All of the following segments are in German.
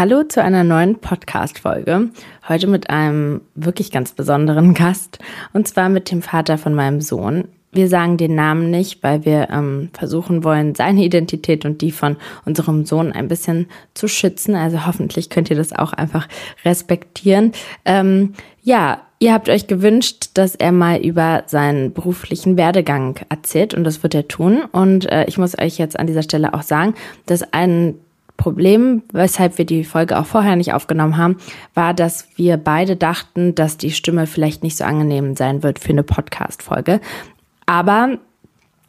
Hallo zu einer neuen Podcast-Folge. Heute mit einem wirklich ganz besonderen Gast und zwar mit dem Vater von meinem Sohn. Wir sagen den Namen nicht, weil wir ähm, versuchen wollen, seine Identität und die von unserem Sohn ein bisschen zu schützen. Also hoffentlich könnt ihr das auch einfach respektieren. Ähm, ja, ihr habt euch gewünscht, dass er mal über seinen beruflichen Werdegang erzählt und das wird er tun. Und äh, ich muss euch jetzt an dieser Stelle auch sagen, dass ein Problem, weshalb wir die Folge auch vorher nicht aufgenommen haben, war, dass wir beide dachten, dass die Stimme vielleicht nicht so angenehm sein wird für eine Podcast-Folge. Aber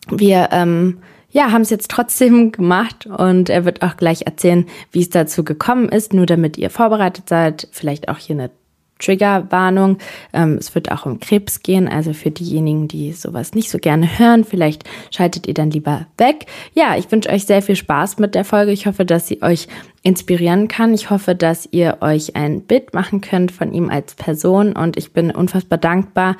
wir ähm, ja, haben es jetzt trotzdem gemacht und er wird auch gleich erzählen, wie es dazu gekommen ist, nur damit ihr vorbereitet seid. Vielleicht auch hier eine Triggerwarnung. Ähm, es wird auch um Krebs gehen, also für diejenigen, die sowas nicht so gerne hören, vielleicht schaltet ihr dann lieber weg. Ja, ich wünsche euch sehr viel Spaß mit der Folge. Ich hoffe, dass sie euch inspirieren kann. Ich hoffe, dass ihr euch ein Bild machen könnt von ihm als Person und ich bin unfassbar dankbar,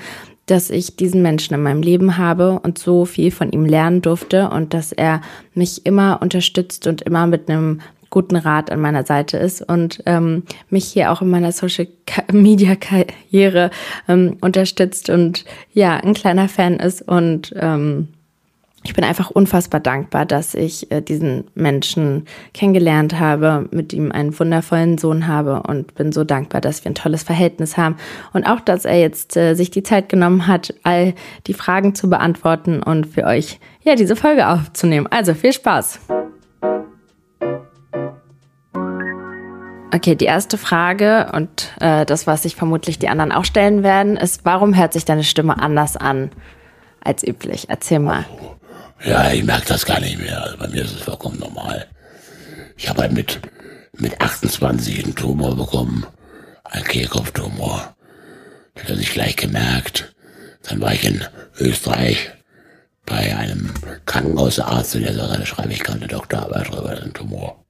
dass ich diesen Menschen in meinem Leben habe und so viel von ihm lernen durfte und dass er mich immer unterstützt und immer mit einem guten Rat an meiner Seite ist und ähm, mich hier auch in meiner Social Media Karriere ähm, unterstützt und ja, ein kleiner Fan ist und ähm, ich bin einfach unfassbar dankbar, dass ich äh, diesen Menschen kennengelernt habe, mit ihm einen wundervollen Sohn habe und bin so dankbar, dass wir ein tolles Verhältnis haben und auch, dass er jetzt äh, sich die Zeit genommen hat, all die Fragen zu beantworten und für euch ja diese Folge aufzunehmen. Also viel Spaß! Okay, die erste Frage und äh, das, was sich vermutlich die anderen auch stellen werden, ist, warum hört sich deine Stimme anders an als üblich? Erzähl mal. Ja, ich merke das gar nicht mehr. Also bei mir ist es vollkommen normal. Ich habe halt mit, mit 28 einen Tumor bekommen, einen Kehlkopftumor. Das hat sich gleich gemerkt. Dann war ich in Österreich bei einem Krankenhausarzt, der sagte, da schreibe ich keine Doktorarbeit drüber, das ist ein Tumor.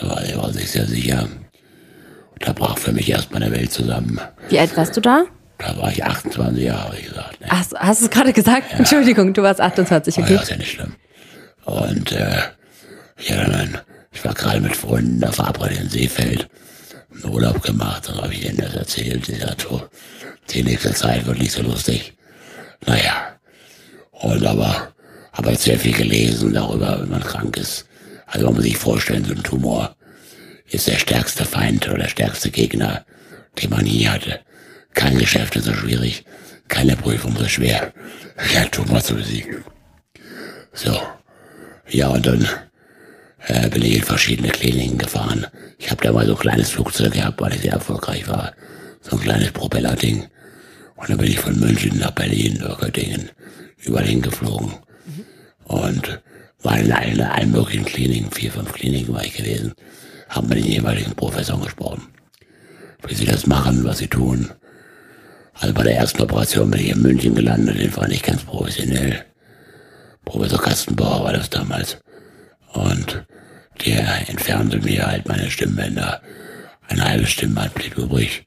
So, er war sich sehr sicher. Und da brach für mich erst meine Welt zusammen. Wie alt warst du da? Da war ich 28 Jahre, wie gesagt. Ne? Ach, hast du es gerade gesagt? Ja. Entschuldigung, du warst 28, okay. Ja, ist ja nicht schlimm. Und äh, ja, dann, ich war gerade mit Freunden da verabredet in Seefeld, einen Urlaub gemacht, dann habe ich ihnen das erzählt. Die sagt so, die nächste Zeit wird nicht so lustig. Naja, und aber habe jetzt sehr viel gelesen darüber, wenn man krank ist. Also man muss sich vorstellen, so ein Tumor ist der stärkste Feind oder der stärkste Gegner, den man nie hatte. Kein Geschäft ist so schwierig, keine Prüfung so schwer, ein Tumor zu besiegen. So, ja und dann äh, bin ich in verschiedene Kliniken gefahren. Ich habe da mal so ein kleines Flugzeug gehabt, weil ich sehr erfolgreich war. So ein kleines Propellerding. Und dann bin ich von München nach Berlin, Göttingen, überall hingeflogen. Mhm. Und war in allen, allen möglichen Kliniken, vier, fünf Kliniken war ich gewesen, haben mit den jeweiligen Professoren gesprochen. Wie sie das machen, was sie tun. Also bei der ersten Operation bin ich in München gelandet, den war nicht ganz professionell. Professor Kastenbauer war das damals. Und der entfernte mir halt meine Stimmbänder. Ein halbes Stimmband blieb übrig.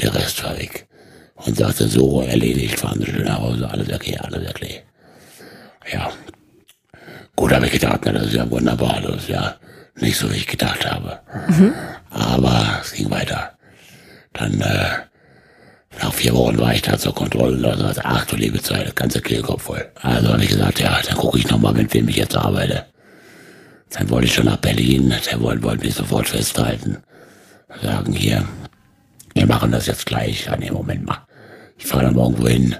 Der Rest war weg. Und sagte so, erledigt, fahren Sie schön nach Hause, alles okay, alles okay. Ja, Gut, habe ich gedacht, na, das ist ja wunderbar, das ist ja nicht so, wie ich gedacht habe. Mhm. Aber es ging weiter. Dann, äh, nach vier Wochen war ich da zur Kontrolle und da sagte, ach du liebe Zeit, das ganze Kehlkopf voll. Also habe ich gesagt, ja, dann gucke ich nochmal, mit wem ich jetzt arbeite. Dann wollte ich schon nach Berlin, der wollte, wollte mich sofort festhalten. Sagen, hier, wir machen das jetzt gleich. Ja, nee, Moment mal. Ich fahre dann morgen hin.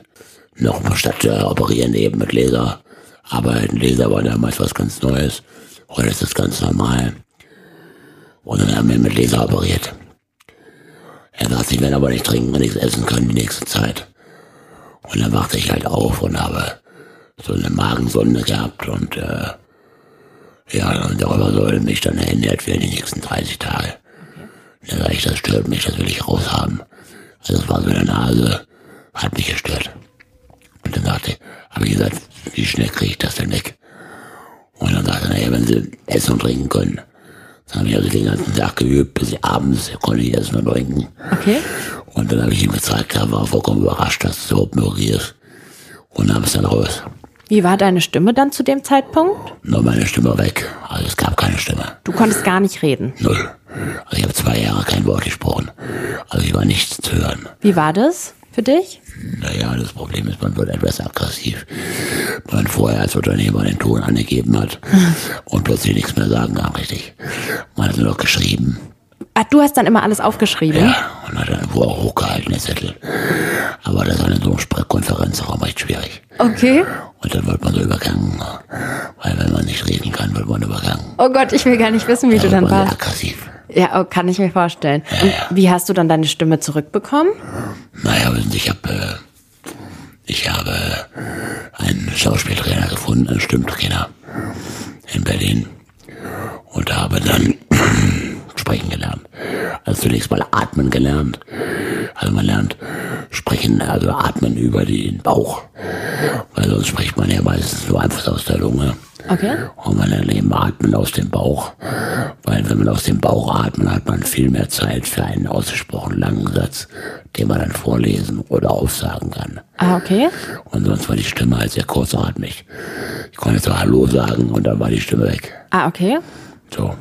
Noch mal statt äh, operieren eben mit Laser. Aber ein Laser war damals was ganz Neues. Heute ist das ganz normal. Und dann haben wir mit Laser operiert. Er sagt, sie werden aber nicht trinken und nichts essen können die nächste Zeit. Und dann wachte ich halt auf und habe so eine Magensonde gehabt und äh, ja, und darüber soll mich dann ernährt werden die nächsten 30 Tage. Dann sag ich, das stört mich, das will ich raushaben. Also es war so in der Nase, hat mich gestört. Und dann sagte, habe ich gesagt, wie schnell kriege ich das denn weg? Und dann sagte er, naja, wenn Sie essen und trinken können. Dann habe ich also den ganzen Tag geübt, bis abends konnte ich essen und trinken. Okay. Und dann habe ich ihm gezeigt, er war vollkommen überrascht, dass es überhaupt möglich ist. Und nahm es dann raus. Wie war deine Stimme dann zu dem Zeitpunkt? Nur meine Stimme weg. Also es gab keine Stimme. Du konntest gar nicht reden. Null. Also ich habe zwei Jahre kein Wort gesprochen. Also ich war nichts zu hören. Wie war das für dich? Naja, das Problem ist, man wird etwas aggressiv. Man vorher als Unternehmer den Ton angegeben hat und plötzlich nichts mehr sagen kann, richtig. Man hat nur noch geschrieben. Ach, du hast dann immer alles aufgeschrieben? Ja, und hat dann irgendwo auch hochgehalten, den Zettel. Aber das war in so einem Sprechkonferenzraum recht schwierig. Okay. Und dann wird man so übergangen. Weil wenn man nicht reden kann, wird man übergangen. Oh Gott, ich will gar nicht wissen, wie Da du dann warst. aggressiv. Ja, oh, kann ich mir vorstellen. Und wie hast du dann deine Stimme zurückbekommen? Naja, ich habe äh, ich habe einen Schauspieltrainer gefunden, einen Stimmtrainer in Berlin und habe dann sprechen gelernt. Also zunächst mal atmen gelernt. Also man lernt sprechen, also atmen über den Bauch. Sonst spricht man ja meistens nur einfach aus der Lunge. Okay. Und man eben atmen aus dem Bauch. Weil wenn man aus dem Bauch atmet, hat man viel mehr Zeit für einen ausgesprochen langen Satz, den man dann vorlesen oder aufsagen kann. Ah, okay. Und sonst war die Stimme halt sehr kurzatmig. Ich konnte so Hallo sagen und dann war die Stimme weg. Ah, okay. So.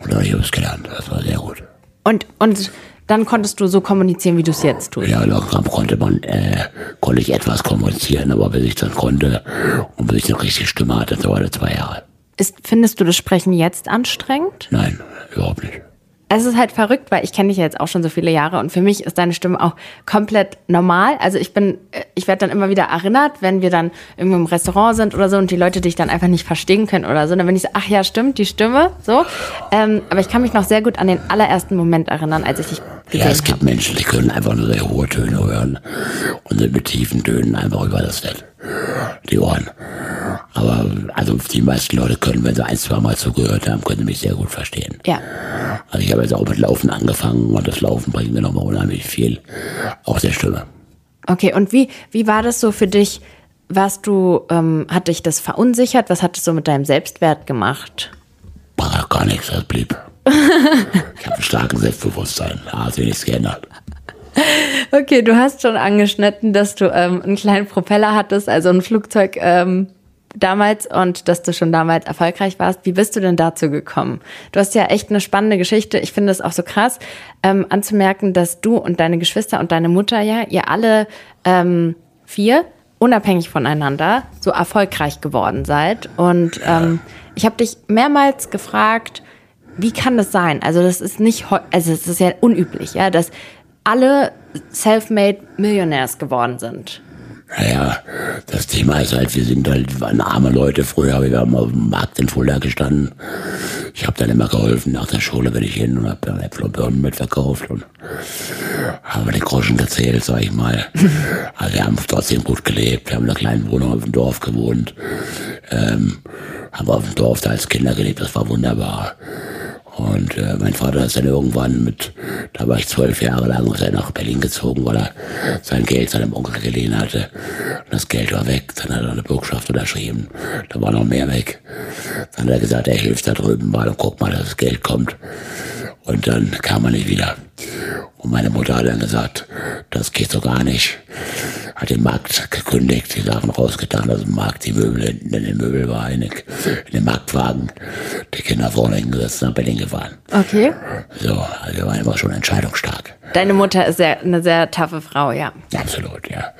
Und dann habe ich es gelernt. Das war sehr gut. Und, und dann konntest du so kommunizieren, wie du es jetzt tust. Ja, langsam konnte man, äh, konnte ich etwas kommunizieren, aber bis ich dann konnte und bis ich eine richtige Stimme hatte, dauerte zwei Jahre. Ist, findest du das Sprechen jetzt anstrengend? Nein, überhaupt nicht. Es ist halt verrückt, weil ich kenne dich ja jetzt auch schon so viele Jahre und für mich ist deine Stimme auch komplett normal. Also ich bin, äh, ich werde dann immer wieder erinnert, wenn wir dann irgendwo im Restaurant sind oder so und die Leute dich dann einfach nicht verstehen können oder so. Dann bin ich so, ach ja, stimmt, die Stimme, so. Ähm, aber ich kann mich noch sehr gut an den allerersten Moment erinnern, als ich dich gesehen Ja, es gibt Menschen, die können einfach nur sehr hohe Töne hören und sind mit tiefen Tönen einfach über das Fett. Die Ohren. Aber also die meisten Leute können, wenn sie ein, zwei Mal zugehört haben, können sie mich sehr gut verstehen. Ja. Also ich habe jetzt auch mit Laufen angefangen und das Laufen bringt mir nochmal unheimlich viel. Auch der Stimme. Okay, und wie, wie war das so für dich? Warst du, ähm, hat dich das verunsichert? Was hat es so mit deinem Selbstwert gemacht? War gar nichts, das blieb. Ich habe ein starkes Selbstbewusstsein. Da hat sich nichts geändert. Okay, du hast schon angeschnitten, dass du ähm, einen kleinen Propeller hattest, also ein Flugzeug ähm, damals und dass du schon damals erfolgreich warst. Wie bist du denn dazu gekommen? Du hast ja echt eine spannende Geschichte. Ich finde es auch so krass ähm, anzumerken, dass du und deine Geschwister und deine Mutter ja, ihr alle ähm, vier unabhängig voneinander so erfolgreich geworden seid. Und ähm, ich habe dich mehrmals gefragt, wie kann das sein? Also das ist nicht, also es ist ja unüblich, ja, dass alle self-made Millionärs geworden sind. Naja, das Thema ist halt, wir sind halt, waren arme Leute früher, wir haben auf dem Markt in Fulda gestanden. Ich habe dann immer geholfen, nach der Schule bin ich hin und habe dann Äpfel und Birnen mitverkauft und habe den Groschen gezählt, sag ich mal. Also wir haben trotzdem gut gelebt, wir haben in einer kleinen Wohnung auf dem Dorf gewohnt. Ähm, haben auf dem Dorf da als Kinder gelebt, das war wunderbar. Und äh, mein Vater ist dann irgendwann mit, da war ich zwölf Jahre lang, ist er nach Berlin gezogen, weil er sein Geld seinem Onkel geliehen hatte. Und das Geld war weg. Dann hat er eine Bürgschaft unterschrieben. Da war noch mehr weg. Dann hat er gesagt, er hilft da drüben mal und guck mal, dass das Geld kommt. Und dann kam er nicht wieder. Und meine Mutter hat dann gesagt, das geht so gar nicht. Hat den Markt gekündigt, die Sachen rausgetan aus dem Markt, die Möbel hinten in den Möbelwagen, in den, in den Marktwagen, die Kinder vorne hingesetzt und nach Berlin gefahren. Okay. So, also wir waren immer schon entscheidungsstark. Deine Mutter ist sehr, eine sehr taffe Frau, ja. Absolut, ja.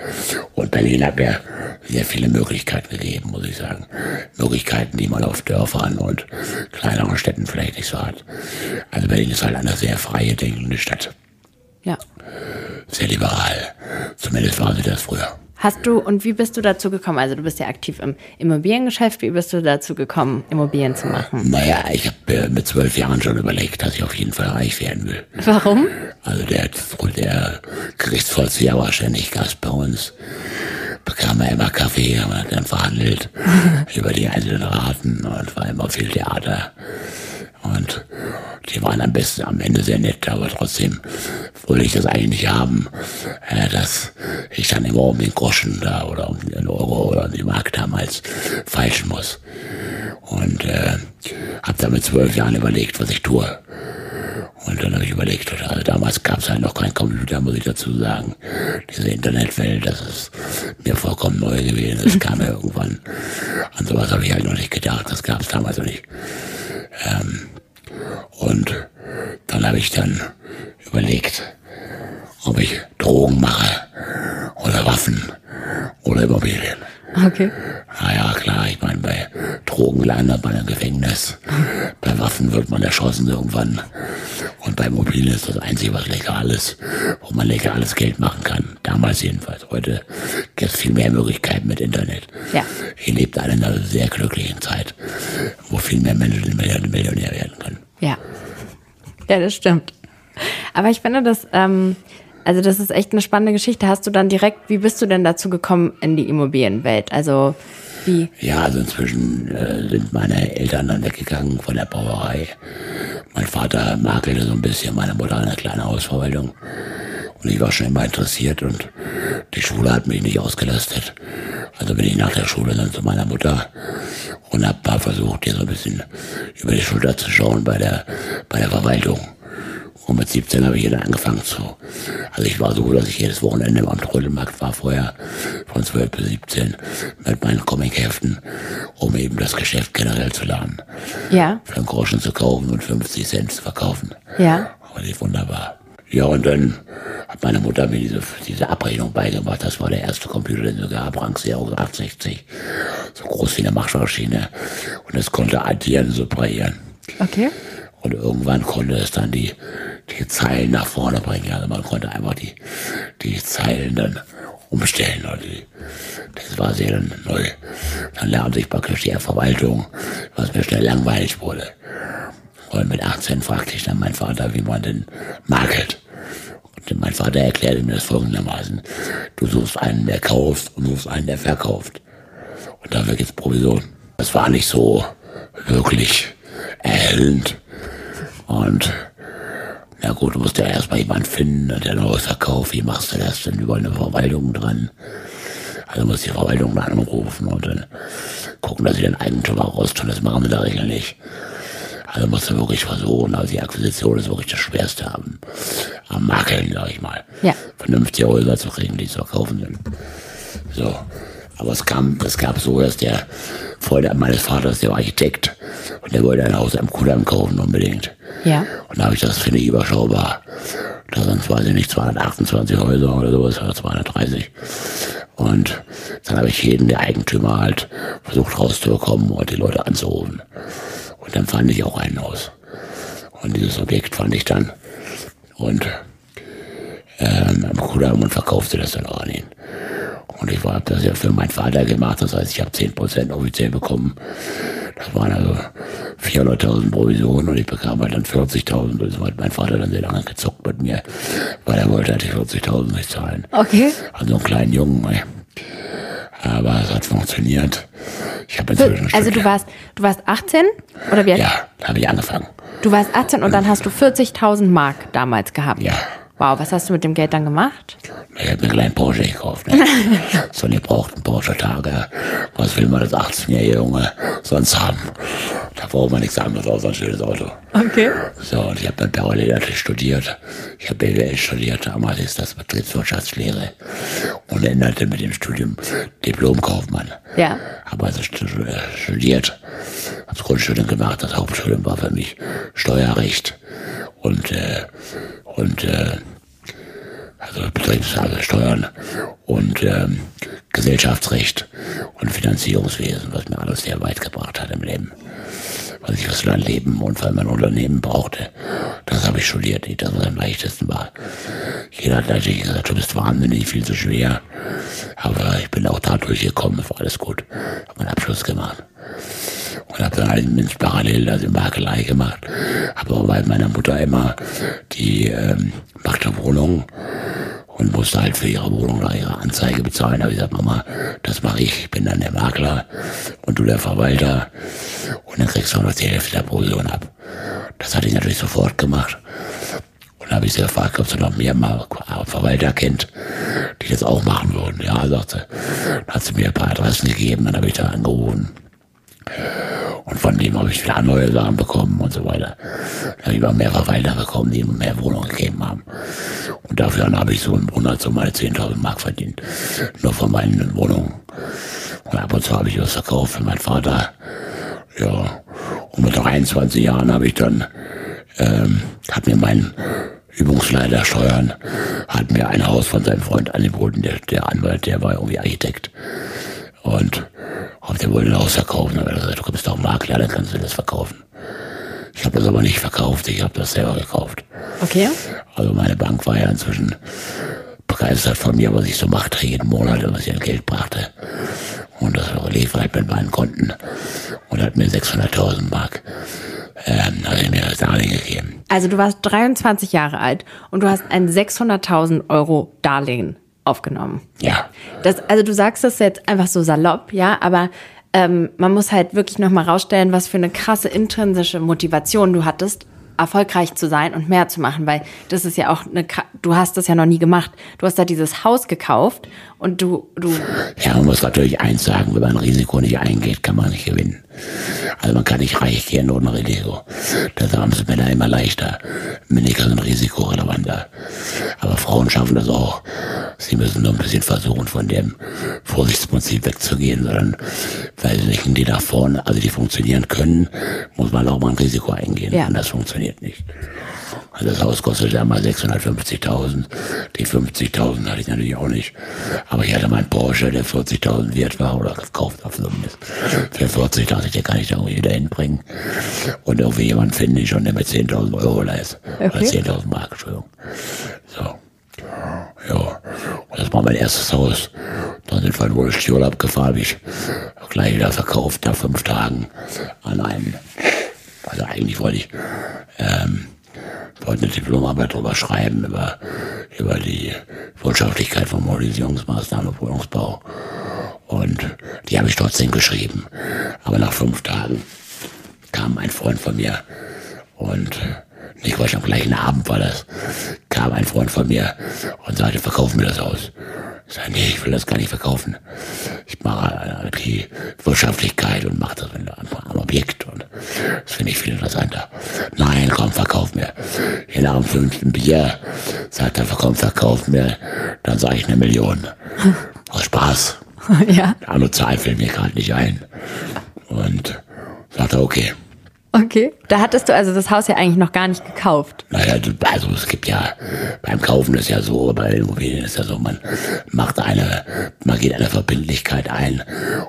Und Berlin hat mir sehr viele Möglichkeiten gegeben, muss ich sagen. Möglichkeiten, die man auf Dörfern und kleineren Städten vielleicht nicht so hat. Also Berlin ist halt eine sehr freie, denkende Stadt. Ja. Sehr liberal. Zumindest war sie das früher. Hast du, und wie bist du dazu gekommen? Also du bist ja aktiv im Immobiliengeschäft. Wie bist du dazu gekommen, Immobilien zu machen? Naja, ich habe äh, mit zwölf Jahren schon überlegt, dass ich auf jeden Fall reich werden will. Warum? Also der, der Gerichtsvollzieher war ständig Gast bei uns. Bekam er immer Kaffee, haben wir dann verhandelt über die einzelnen Raten und war immer viel Theater. Und die waren am besten am Ende sehr nett, aber trotzdem wollte ich das eigentlich haben, äh, dass ich dann immer um den Groschen da oder um den Euro oder die Mark damals feilschen muss. Und äh, habe dann mit zwölf Jahren überlegt, was ich tue. Und dann habe ich überlegt, also damals gab es halt noch keinen Computer, muss ich dazu sagen. Diese Internetwelt, das ist mir vollkommen neu gewesen. Das kam ja irgendwann. An sowas habe ich halt noch nicht gedacht. Das gab es damals noch nicht. Ähm, und dann habe ich dann überlegt, ob ich Drogen mache oder Waffen oder Immobilien. Okay. Naja, klar, ich meine, bei Drogen landet man im Gefängnis. Bei Waffen wird man erschossen irgendwann. Und bei Immobilien ist das Einzige, was legal ist, wo man legales Geld machen kann. Damals jedenfalls. Heute gibt es viel mehr Möglichkeiten mit Internet. Ja. Hier lebt alle in einer sehr glücklichen Zeit, wo viel mehr Menschen Millionär werden können. Ja. Ja, das stimmt. Aber ich finde das, ähm, also das ist echt eine spannende Geschichte. Hast du dann direkt, wie bist du denn dazu gekommen in die Immobilienwelt? Also wie? Ja, also inzwischen äh, sind meine Eltern dann weggegangen von der Bauerei. Mein Vater makelte so ein bisschen, meine Mutter eine kleine Hausverwaltung. Und ich war schon immer interessiert und die Schule hat mich nicht ausgelastet. Also bin ich nach der Schule dann zu meiner Mutter und hab mal versucht, hier so ein bisschen über die Schulter zu schauen bei der, bei der Verwaltung. Und mit 17 habe ich hier dann angefangen zu. Also ich war so, dass ich jedes Wochenende am Trödelmarkt war vorher, von 12 bis 17, mit meinen Comicheften, um eben das Geschäft generell zu lernen. Ja. Für einen Groschen zu kaufen und 50 Cent zu verkaufen. Ja. Aber die ist wunderbar. Ja, und dann hat meine Mutter mir diese, diese Abrechnung beigebracht. Das war der erste Computer, den sie gab, Rang Xerox 860. So groß wie eine Maschmaschine. Und es konnte addieren, subtrahieren. Okay. Und irgendwann konnte es dann die, die Zeilen nach vorne bringen. Also man konnte einfach die, die Zeilen dann umstellen. Also die, das war sehr neu. Dann lernte ich praktisch die Verwaltung, was mir schnell langweilig wurde. Und mit 18 fragte ich dann meinen Vater, wie man denn makelt. Und mein Vater erklärte mir das folgendermaßen. Du suchst einen, der kauft und suchst einen, der verkauft. Und dafür gibt's Provision. Das war nicht so wirklich erhellend. Und na gut, du musst ja erstmal jemanden finden, der neues verkauft. Wie machst du das denn? Über eine Verwaltung dran. Also muss die Verwaltung dann anrufen und dann gucken, dass sie den Eigentümer raustun. Das machen sie da Regel nicht. Also musst du wirklich versuchen, also die Akquisition ist wirklich das Schwerste am, am Makeln, sag ich mal. Ja. Vernünftige Häuser zu kriegen, die zu verkaufen sind. So. Aber es kam, es gab so, dass der Freund meines Vaters, der war Architekt, und der wollte ein Haus am Kudamm kaufen unbedingt. Ja. Und da habe ich das, finde ich, überschaubar. Da sind, weiß ich nicht, 228 Häuser oder sowas, oder 230. Und dann habe ich jeden der Eigentümer halt versucht rauszubekommen und die Leute anzurufen. Und dann fand ich auch ein Haus. Und dieses Objekt fand ich dann. Und ähm, am Kudamm und verkaufte das dann auch an ihn. Und ich habe das ja für meinen Vater gemacht, das heißt, ich habe 10% offiziell bekommen. Das waren also 400.000 Provisionen und ich bekam halt dann 40.000. Das hat mein Vater dann sehr lange gezockt mit mir, weil er wollte halt die 40.000 nicht zahlen. Okay. Also einen kleinen Jungen, ey. Aber es hat funktioniert. Ich habe inzwischen Also du warst, du warst 18 oder wie? Ja, da habe ich angefangen. Du warst 18 und dann hast du 40.000 Mark damals gehabt. Ja. Wow, was hast du mit dem Geld dann gemacht? Ich habe mir einen kleinen Porsche gekauft. Ne? so einen gebrauchten Porsche-Tage. Was will man als 18-jähriger Junge sonst haben? Da braucht man nichts anderes als ein schönes Auto. Okay. So, und ich habe dann parallel natürlich studiert. Ich habe BWL studiert, damals ist das Betriebswirtschaftslehre. Und änderte mit dem Studium Diplomkaufmann. Ja. Habe also äh, studiert, habe das Grundstudium gemacht, das Hauptstudium war für mich Steuerrecht und, äh, und äh, also Betriebssteuern und ähm, Gesellschaftsrecht und Finanzierungswesen, was mir alles sehr weit gebracht hat im Leben. Was ich fürs Leben und für mein Unternehmen brauchte, das habe ich studiert, nicht das, was am leichtesten war. Jeder hat natürlich gesagt, du bist wahnsinnig, viel zu schwer. Aber ich bin auch da durchgekommen, war alles gut. Habe meinen Abschluss gemacht. Und habe dann halt parallel das in Makelei gemacht. Aber bei meiner Mutter immer die ähm, machte Wohnung und musste halt für ihre Wohnung da ihre Anzeige bezahlen. Habe ich gesagt, Mama, das mache ich. Ich bin dann der Makler und du der Verwalter. Und dann kriegst du auch noch die Hälfte der Provision ab. Das hatte ich natürlich sofort gemacht. Und habe ich sie gefragt, ob sie noch mehr mal Verwalter kennt, die das auch machen würden. Ja, sagte. Dann hat sie mir ein paar Adressen gegeben, dann habe ich da angerufen. Und von dem habe ich wieder neue Sachen bekommen und so weiter. Da habe ich immer mehr Verwalter bekommen, die mir mehr Wohnungen gegeben haben. Und dafür habe ich so im Monat so meine 10.000 Mark verdient. Nur von meinen Wohnungen. Und ab und zu habe ich was verkauft für meinen Vater. Ja. Und mit 23 Jahren habe ich dann, ähm, hat mir mein Übungsleiter Steuern, hat mir ein Haus von seinem Freund angeboten, der, der Anwalt, der war irgendwie Architekt. Und ob der wollte ein Haus verkaufen, aber er gesagt, du kommst doch Makler, dann kannst du das verkaufen. Ich habe das aber nicht verkauft, ich habe das selber gekauft. Okay. Also meine Bank war ja inzwischen begeistert von mir, was ich so machte jeden Monat und was ich an Geld brachte. Und das lief halt mit meinen Konten und hat mir 600.000 Mark ähm, hat er mir das Darlehen gegeben. Also du warst 23 Jahre alt und du hast ein 600.000 Euro Darlehen aufgenommen. Ja. Das, also du sagst das jetzt einfach so salopp, ja, aber ähm, man muss halt wirklich nochmal rausstellen, was für eine krasse intrinsische Motivation du hattest, erfolgreich zu sein und mehr zu machen, weil das ist ja auch eine, du hast das ja noch nie gemacht. Du hast da dieses Haus gekauft und du, du. Ja, man muss natürlich eins sagen, wenn man ein Risiko nicht eingeht, kann man nicht gewinnen. Also man kann nicht reich gehen ohne Risiko. Das haben sie Männer immer leichter. Männer sind risikorelevanter. Aber Frauen schaffen das auch. Sie müssen nur ein bisschen versuchen, von dem Vorsichtsprinzip wegzugehen, sondern weil sie die da vorne, also die funktionieren können, muss man auch mal ein Risiko eingehen. Ja. Und das funktioniert nicht. Also das Haus kostete ja mal 650.000. Die 50.000 hatte ich natürlich auch nicht. Aber ich hatte meinen Porsche, der 40.000 wert war, oder gekauft auf zumindest. Für 40 dachte ich, der kann ich da irgendwie wieder hinbringen. Und irgendwie jemanden finde ich schon, der mir 10.000 Euro leistet. Okay. Oder 10.000 Mark, Entschuldigung. So. Ja. Und das war mein erstes Haus. Dann sind wir in wohl Urlaub gefahren, habe ich gleich wieder verkauft nach fünf Tagen an einen. Also eigentlich wollte ich, ähm, wollte eine Diplomarbeit darüber schreiben, über, über die Wirtschaftlichkeit von Modernisierungsmaßnahmen im Wohnungsbau. Und die habe ich trotzdem geschrieben. Aber nach fünf Tagen kam ein Freund von mir und nicht gleich am gleichen Abend war das, kam ein Freund von mir und sagte, verkauf mir das Haus. Ich sage, nee, ich will das gar nicht verkaufen. Ich mache die Wirtschaftlichkeit und mache das einem Objekt und das finde ich viel interessanter. Nein, komm, verkauf mir. Je nach dem fünften Bier sagt er, komm, verkauf mir, dann sage ich eine Million. Aus Spaß. Ja. Der andere Zahl fällt mir gerade nicht ein. Und sagte, okay. Okay, da hattest du also das Haus ja eigentlich noch gar nicht gekauft. Naja, also es gibt ja, beim Kaufen ist ja so, bei Immobilien ist ja so, man macht eine, man geht eine Verbindlichkeit ein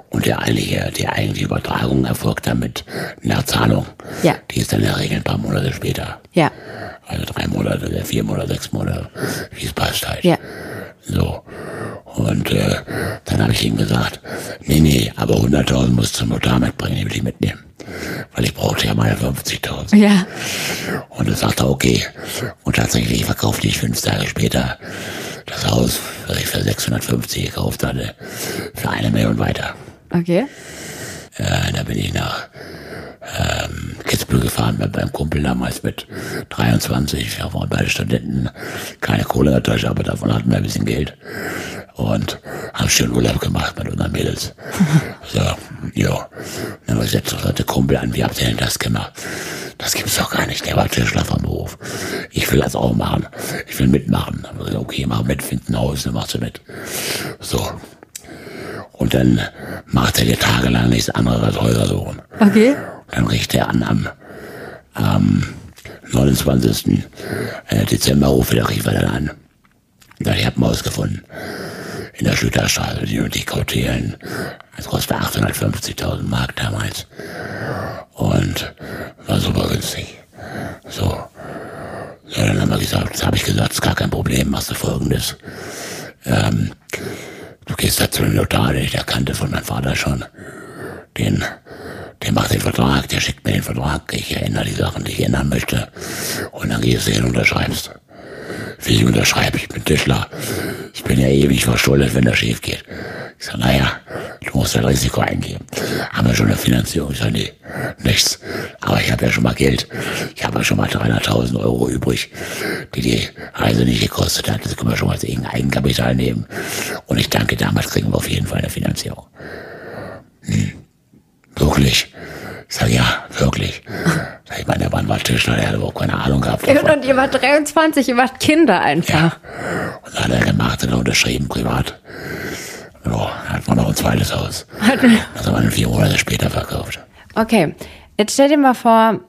und der eigentliche, die eigentliche Übertragung erfolgt dann mit einer Zahlung. Ja. Die ist dann in der Regel ein paar Monate später. Ja. Also drei Monate, vier Monate, sechs Monate, wie es passt halt. Ja. So. Und äh, dann habe ich ihm gesagt, nee, nee, aber 100.000 musst du zum Notar mitbringen, die will ich mitnehmen weil ich brauchte ja meine 50.000. Ja. Und er sagte, okay. Und tatsächlich verkaufte ich fünf Tage später das Haus, das ich für 650 gekauft hatte, für eine Million weiter. Okay. Äh, da bin ich nach ähm, Kitzbühel gefahren mit meinem Kumpel damals mit 23. Wir waren beide Studenten, keine Kohle in der Tasche, aber davon hatten wir ein bisschen Geld. Und haben schön Urlaub gemacht mit unseren Mädels. so, ja. Dann war ich jetzt der Kumpel an, wie habt ihr denn das gemacht? Das gibt's doch gar nicht. Der war Tischler vom Beruf. Ich will das auch machen. Ich will mitmachen. Okay, mach mit, find ein Haus, dann machst du mit. So. Und dann macht er dir tagelang nichts anderes als Häuser suchen. Okay. Dann riecht er an am, am 29. Äh, Dezember ruft er, rief er dann an. Ja, ich habe Haus gefunden. In der Schlüterstraße, die und die Kautelen. Das kostet 850.000 Mark damals. Und war super günstig. So. Ja, dann haben wir gesagt, habe ich gesagt, ist gar kein Problem, machst du folgendes. Ähm, du gehst da zu dem Notar, den ich erkannte von meinem Vater schon. Den der macht den Vertrag, der schickt mir den Vertrag, ich erinnere die Sachen, die ich ändern möchte. Und dann gehst du hin und unterschreibst. Wie unterschreibe, ich bin Tischler. Ich bin ja ewig verschuldet, wenn das schief geht. Ich sage, naja, du musst ein Risiko eingehen. Haben wir schon eine Finanzierung? Ich sage, nee, nichts. Aber ich habe ja schon mal Geld. Ich habe ja schon mal 300.000 Euro übrig, die die Reise nicht gekostet hat. Das können wir schon mal als Eigenkapital nehmen. Und ich danke, damals kriegen wir auf jeden Fall eine Finanzierung. Hm. Wirklich. Ich sag, ja, wirklich. Ich meine, der Mann war Tischler, der hat überhaupt keine Ahnung gehabt. Und, Davon. und ihr wart 23, ihr wart Kinder einfach. Und dann hat er gemacht und unterschrieben privat. So, dann hat man noch ein zweites Haus. Das haben wir dann vier Monate später verkauft. Okay, jetzt stell dir mal vor,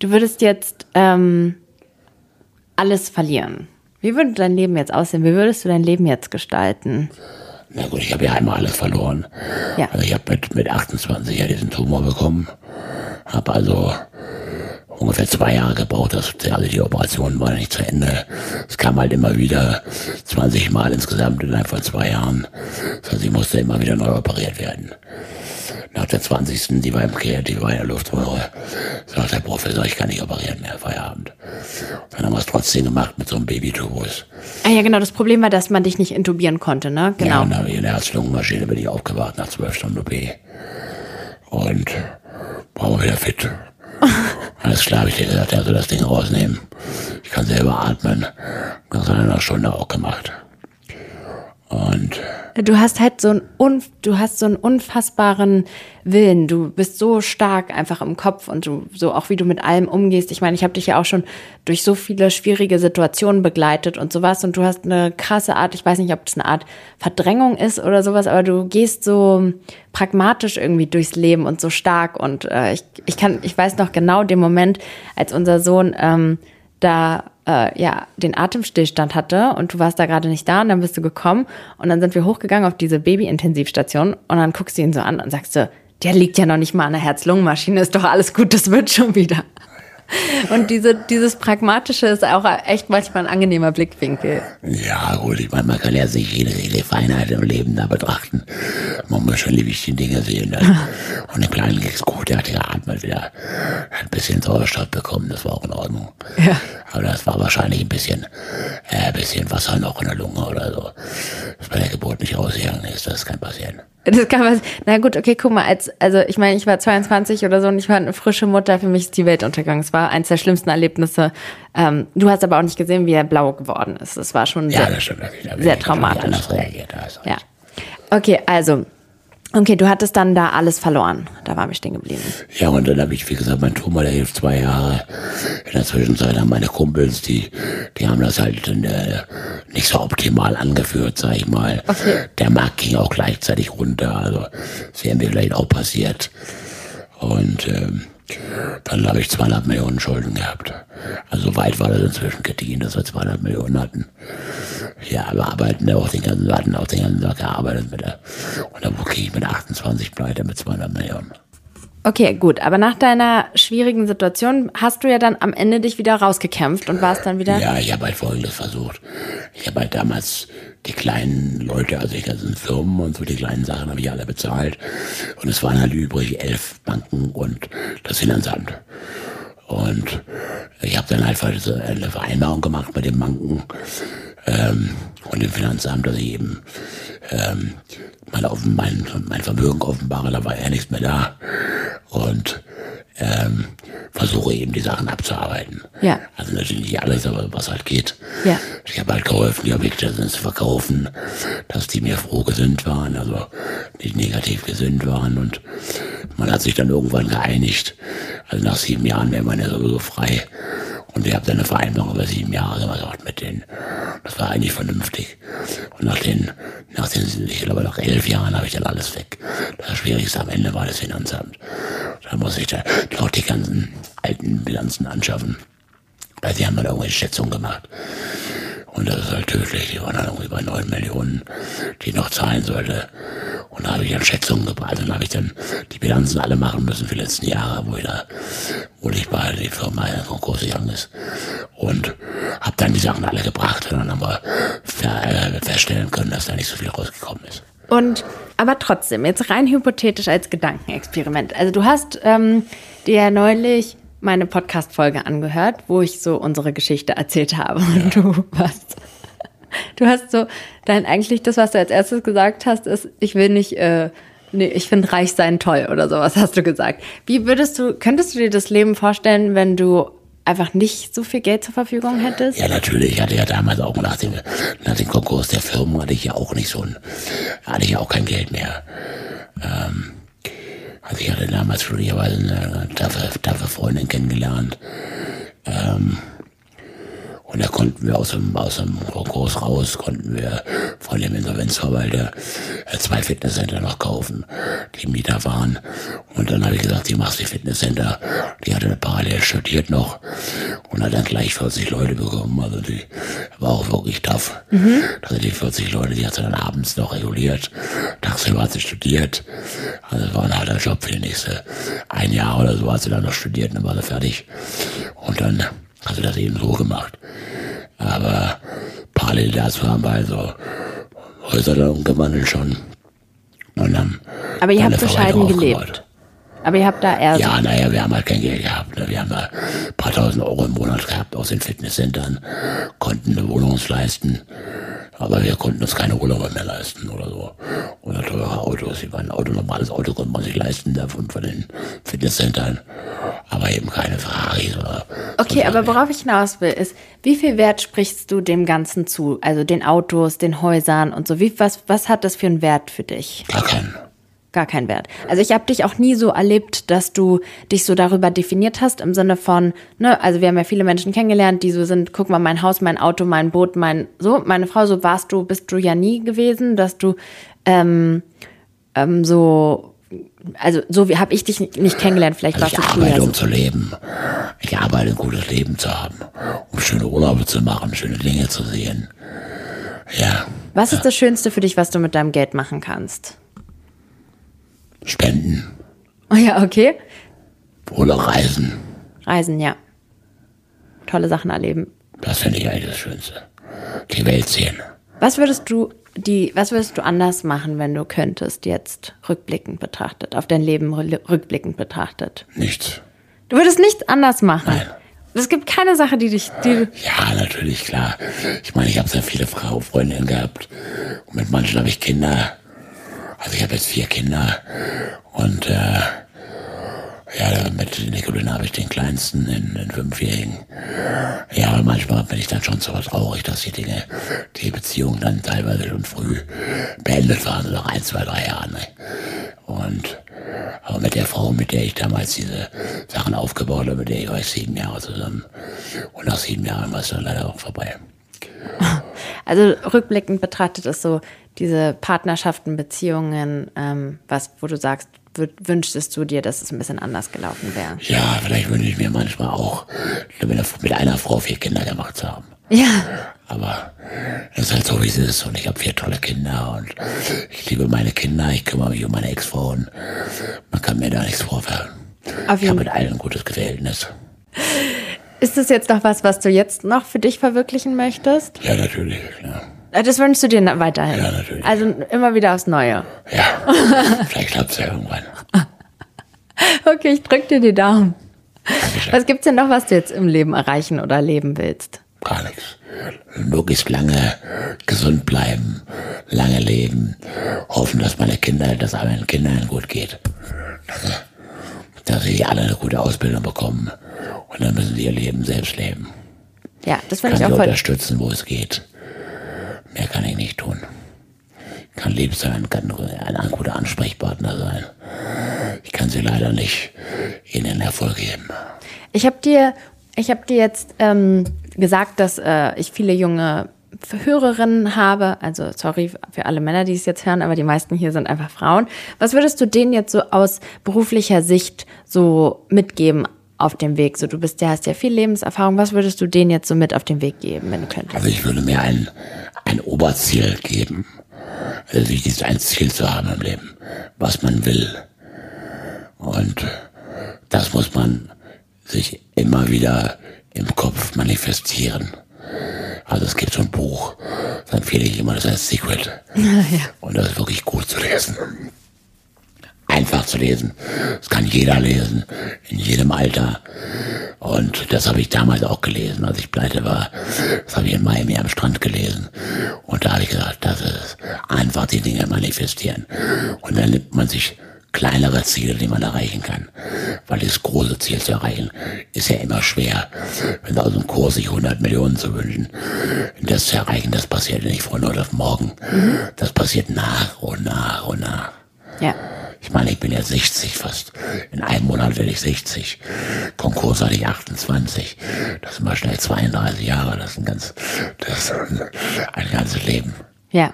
du würdest jetzt ähm, alles verlieren. Wie würde dein Leben jetzt aussehen? Wie würdest du dein Leben jetzt gestalten? Na gut, ich habe ja einmal alles verloren. Ja. Also ich habe mit, mit 28 ja diesen Tumor bekommen. Habe also ungefähr zwei Jahre gebraucht. Das, also die Operation war nicht zu Ende. Es kam halt immer wieder 20 Mal insgesamt innerhalb von zwei Jahren. Das heißt, ich musste immer wieder neu operiert werden. Nach der 20. die war im Kehr, die war in der Luftröhre, sagt der Professor, ich kann nicht operieren mehr, Feierabend. Dann haben wir es trotzdem gemacht mit so einem Babytubus. Ah ja, genau, das Problem war, dass man dich nicht intubieren konnte, ne? Ja, Genau. und dann in der Herz-Lungen-Maschine bin ich aufgewacht nach zwölf Stunden OP. Und war mal wieder fit. Alles klar, habe ich dir gesagt, also das Ding rausnehmen. Ich kann selber atmen. Das hat er in einer Stunde auch gemacht. Und Du hast halt so einen, unf du hast so einen unfassbaren Willen. Du bist so stark einfach im Kopf und du, so auch wie du mit allem umgehst. Ich meine, ich habe dich ja auch schon durch so viele schwierige Situationen begleitet und sowas. Und du hast eine krasse Art, ich weiß nicht, ob das eine Art Verdrängung ist oder sowas, aber du gehst so pragmatisch irgendwie durchs Leben und so stark. Und äh, ich, ich kann, ich weiß noch genau den Moment, als unser Sohn ähm, da äh, ja den Atemstillstand hatte und du warst da gerade nicht da und dann bist du gekommen und dann sind wir hochgegangen auf diese Baby-Intensivstation und dann guckst du ihn so an und sagst so, der liegt ja noch nicht mal an der Herz-Lungen-Maschine, ist doch alles gut, das wird schon wieder. Und diese, dieses Pragmatische ist auch echt manchmal ein angenehmer Blickwinkel. ja, gut, ich meine, man kann ja sich jede, jede Feinheit im Leben da betrachten. Man muss schon die wichtigen Dinge sehen. Ne? Und dem Kleinen ging's gut, der hat geatmet wieder. Hat ein bisschen Sauerstoff bekommen, das war auch in Ordnung. Ja. Aber das war wahrscheinlich ein bisschen, äh, ein bisschen Wasser noch in der Lunge oder so. Das bei der Geburt nicht rausgegangen ist, das kann passieren. Das kann was. Na gut, okay, guck mal, als, also ich meine, ich war 22 oder so und ich war eine frische Mutter, für mich ist die Welt untergegangen. Es war eins der schlimmsten Erlebnisse. Ähm, du hast aber auch nicht gesehen, wie er blau geworden ist. Das war schon Ja, sehr, das stimmt. Da bin ich sehr traumatisch. anders reagiert. Du Ja. Okay, also, okay, du hattest dann da alles verloren. Da waren wir stehen geblieben. Ja, und dann habe ich, wie gesagt, mein Tumor, der hilft zwei Jahre. In der Zwischenzeit haben meine Kumpels, die, die haben das halt äh, nicht so optimal angeführt, sag ich mal. Okay. Der Markt ging auch gleichzeitig runter, also das wäre mir vielleicht auch passiert. Und ähm, dann habe ich zweieinhalb Millionen Schulden gehabt. Also weit war das inzwischen gediehen, dass wir zweieinhalb Millionen hatten. Ja, wir arbeiten ja auch den ganzen, wir hatten auch den ganzen Tag gearbeitet mit der, und dann kriege ich mit 28 pleite mit 200 Millionen. Okay, gut, aber nach deiner schwierigen Situation hast du ja dann am Ende dich wieder rausgekämpft und warst dann wieder. Ja, ich habe halt Folgendes versucht. Ich habe halt damals die kleinen Leute, also die ganzen Firmen und so die kleinen Sachen habe ich alle bezahlt. Und es waren halt übrig elf Banken und das Finanzamt. Und ich habe dann halt eine Vereinbarung gemacht mit den Banken ähm, und dem Finanzamt, dass ich eben ähm, mein, mein Vermögen offenbare, da war ja nichts mehr da. Und ähm, versuche eben die Sachen abzuarbeiten. Ja. Also natürlich nicht alles, aber was halt geht. Ja. Ich habe halt geholfen, die Objekte zu verkaufen, dass die mir froh gesinnt waren, also nicht negativ gesinnt waren und man hat sich dann irgendwann geeinigt. Also nach sieben Jahren wäre man ja sowieso frei. Und ich habe dann eine Vereinbarung über sieben Jahre gemacht mit denen. Das war eigentlich vernünftig. Und nach den, nach den, ich glaube nach elf Jahren habe ich dann alles weg. Das Schwierigste am Ende war das Finanzamt. Da muss ich da noch die ganzen alten Bilanzen anschaffen. Weil sie haben dann irgendwelche Schätzungen gemacht. Und das ist halt tödlich. Die waren dann irgendwie bei 9 Millionen, die ich noch zahlen sollte. Und da habe ich dann Schätzungen gebracht. Dann habe ich dann die Bilanzen alle machen müssen für die letzten Jahre, wo ich da, wo ich bei der Firma in Konkurs gegangen ist. Und habe dann die Sachen alle gebracht. Und dann haben wir äh, feststellen können, dass da nicht so viel rausgekommen ist. Und aber trotzdem, jetzt rein hypothetisch als Gedankenexperiment. Also du hast ähm, dir neulich meine Podcast-Folge angehört, wo ich so unsere Geschichte erzählt habe. Und du warst, du hast so, dein eigentlich das, was du als erstes gesagt hast, ist, ich will nicht, äh, nee, ich finde reich sein toll oder sowas hast du gesagt. Wie würdest du, könntest du dir das Leben vorstellen, wenn du einfach nicht so viel Geld zur Verfügung hättest? Ja, natürlich. Ich hatte ja damals auch nach dem, nach dem Konkurs der Firmen hatte ich ja auch nicht so ein, hatte ich ja auch kein Geld mehr. Ähm, Also ich hatte damals glücklicherweise eine taffe, taffe Freundin kennengelernt. Ähm, und da konnten wir aus dem, aus dem Konkurs raus, konnten wir von dem Insolvenzverwalter äh, zwei Fitnesscenter noch kaufen, die Mieter waren. Und dann habe ich gesagt, die machst die Fitnesscenter. Die hatte parallel studiert noch und hat dann gleich 40 Leute bekommen. Also die war auch wirklich tough. Mhm. Also die 40 Leute, die hat sie dann abends noch reguliert. Tagsüber hat sie studiert. Also es war ein harter Job für die nächste ein Jahr oder so hat sie dann noch studiert und dann war sie fertig. Und dann hat sie das eben so gemacht. Aber parallel dazu haben wir also Häuser dann umgewandelt schon. Und dann Aber ihr habt bescheiden gelebt. Aber ihr habt da eher. Ja, naja, wir haben halt kein Geld gehabt. Ne? Wir haben da ein paar tausend Euro im Monat gehabt aus den Fitnesscentern, konnten eine Wohnung uns leisten. Aber wir konnten uns keine Urlaube mehr leisten oder so. Oder teure Autos. Ich meine, ein Auto, normales Auto konnte man sich leisten davon von den Fitnesscentern. Aber eben keine Ferraris oder. Okay, aber worauf ich hinaus will, ist, wie viel Wert sprichst du dem Ganzen zu? Also den Autos, den Häusern und so. Wie, was, was hat das für einen Wert für dich? Gar keinen gar keinen Wert. Also ich habe dich auch nie so erlebt, dass du dich so darüber definiert hast im Sinne von, ne, also wir haben ja viele Menschen kennengelernt, die so sind, guck mal, mein Haus, mein Auto, mein Boot, mein so, meine Frau, so warst du, bist du ja nie gewesen, dass du ähm, ähm, so also so wie habe ich dich nicht kennengelernt, vielleicht also warst du früher. Ich arbeite, um zu leben. Ich arbeite, ein gutes Leben zu haben, um schöne Urlaube zu machen, schöne Dinge zu sehen. Ja. Was ist das Schönste für dich, was du mit deinem Geld machen kannst? Spenden. Oh ja, okay. Oder Reisen. Reisen, ja. Tolle Sachen erleben. Das finde ich eigentlich das Schönste. Die Welt sehen. Was würdest du die, was würdest du anders machen, wenn du könntest, jetzt rückblickend betrachtet, auf dein Leben rückblickend betrachtet? Nichts. Du würdest nichts anders machen? Nein. Es gibt keine Sache, die dich. Die ja, natürlich, klar. Ich meine, ich habe sehr viele Frau, Freundinnen gehabt. Und mit manchen habe ich Kinder. Also ich habe jetzt vier Kinder. Und äh, ja, mit Nicolina habe ich den kleinsten, den, den Fünfjährigen. Ja, aber manchmal bin ich dann schon so traurig, dass die Dinge, die Beziehungen dann teilweise schon früh beendet waren, nach ein, zwei, drei Jahren. Ne? Und aber mit der Frau, mit der ich damals diese Sachen aufgebaut habe, mit der ich war ich sieben Jahre zusammen. Und nach sieben Jahren war es dann leider auch vorbei. Also rückblickend betrachtet ist so diese Partnerschaften, Beziehungen, ähm, was, wo du sagst, wünschtest du dir, dass es ein bisschen anders gelaufen wäre? Ja, vielleicht wünsche ich mir manchmal auch, mit einer Frau vier Kinder gemacht zu haben. Ja. Aber es ist halt so, wie es ist. Und ich habe vier tolle Kinder und ich liebe meine Kinder. Ich kümmere mich um meine Ex-Frau und man kann mir da nichts vorwerfen. ich habe mit allen ein gutes Verhältnis. Ist das jetzt noch was, was du jetzt noch für dich verwirklichen möchtest? Ja, natürlich. Äh, das wünschst du dir weiterhin? Ja, natürlich. Also immer wieder aufs Neue? Ja, vielleicht klappt es ja irgendwann. Okay, ich drück dir die Daumen. Dankeschön. Was gibt's denn noch, was du jetzt im Leben erreichen oder leben willst? Gar nichts. Möglichst lange gesund bleiben, lange leben, hoffen, dass meine Kinder, dass meinen Kindern gut geht. Dass sie alle eine gute Ausbildung bekommen. Und dann müssen sie ihr Leben selbst leben. Ja, das finde ich auch voll. unterstützen, wo es geht. Mehr kann ich nicht tun. Ich kann lieb sein, kann ein guter Ansprechpartner sein. Ich kann sie leider nicht ihnen Erfolg geben. Ich habe dir, ich habe dir jetzt ähm, gesagt, dass äh, ich viele junge Hörerinnen habe, also sorry für alle Männer, die es jetzt hören, aber die meisten hier sind einfach Frauen. Was würdest du denen jetzt so aus beruflicher Sicht so mitgeben auf dem Weg? So, du bist ja, hast ja viel Lebenserfahrung. Was würdest du denen jetzt so mit auf den Weg geben, wenn du könntest? Also ich würde mir ein, ein Oberziel geben. Also wichtig ist ein Ziel zu haben im Leben, was man will. Und das muss man sich immer wieder im Kopf manifestieren. Also es gibt so ein Buch, das empfehle ich immer, das heißt Secret. Ja. Und das ist wirklich gut zu lesen. Einfach zu lesen. Das kann jeder lesen, in jedem Alter. Und das habe ich damals auch gelesen, als ich pleite war. Das habe ich in Miami am Strand gelesen. Und da habe ich gesagt, das ist einfach die Dinge manifestieren. Und dann nimmt man sich kleinere Ziele, die man erreichen kann. Weil das große Ziel zu erreichen, ist ja immer schwer. Wenn aus dem Kurs sich 100 Millionen zu wünschen, das zu erreichen, das passiert nicht von heute auf morgen. Das passiert nach und nach und nach. Ja. Ich meine, ich bin ja 60 fast. In einem Monat werde ich 60. Konkurs hatte ich 28. Das sind mal schnell 32 Jahre. Das ist ein ganz, das ist ein ganzes Leben. Ja.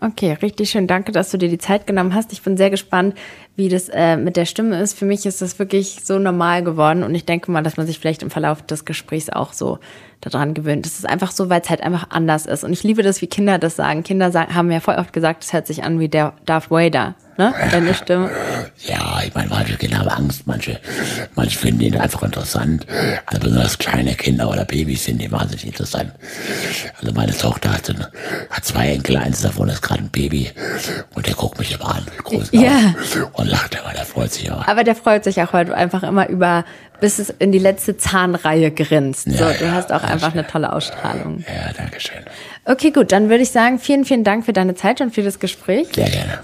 Okay, richtig schön. Danke, dass du dir die Zeit genommen hast. Ich bin sehr gespannt, wie das äh, mit der Stimme ist. Für mich ist das wirklich so normal geworden und ich denke mal, dass man sich vielleicht im Verlauf des Gesprächs auch so daran gewöhnt. Es ist einfach so, weil es halt einfach anders ist. Und ich liebe das, wie Kinder das sagen. Kinder sagen, haben ja voll oft gesagt, es hört sich an wie der Darth Vader ne? Deine Stimme. Ja, ich meine, manche Kinder haben Angst, manche, manche finden ihn einfach interessant. Also besonders kleine Kinder oder Babys finden ihn wahnsinnig interessant. Also meine Tochter hat, eine, hat zwei Enkel, eins davon ist gerade ein Baby und der guckt mich immer an, groß ja. und lacht immer, der freut sich auch. Aber der freut sich auch, weil du einfach immer über bis es in die letzte Zahnreihe grinst. Ja, so, du ja, hast auch einfach eine tolle Ausstrahlung. Ja, danke schön. Okay, gut, dann würde ich sagen, vielen, vielen Dank für deine Zeit und für das Gespräch. Sehr gerne.